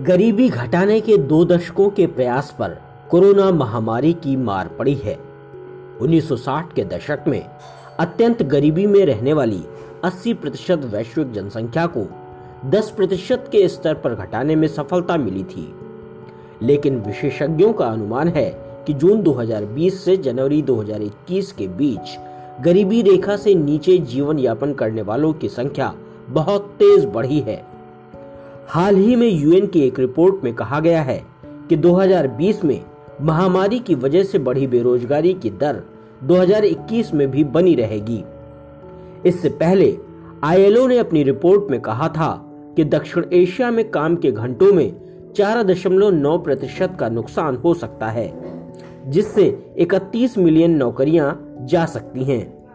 गरीबी घटाने के दो दशकों के प्रयास पर कोरोना महामारी की मार पड़ी है। 1960 के दशक में अत्यंत गरीबी में रहने वाली 80 प्रतिशत वैश्विक जनसंख्या को 10 प्रतिशत के स्तर पर घटाने में सफलता मिली थी। लेकिन विशेषज्ञों का अनुमान है कि जून 2020 से जनवरी 2021 के बीच गरीबी रेखा से नीचे जीवन यापन करने वालों की संख्या बहुत तेज बढ़ी है। हाल ही में यूएन की एक रिपोर्ट में कहा गया है कि 2020 में महामारी की वजह से बढ़ी बेरोजगारी की दर 2021 में भी बनी रहेगी। इससे पहले आईएलओ ने अपनी रिपोर्ट में कहा था कि दक्षिण एशिया में काम के घंटों में 4.9 प्रतिशत का नुकसान हो सकता है, जिससे 31 मिलियन नौकरियाँ जा सकती हैं।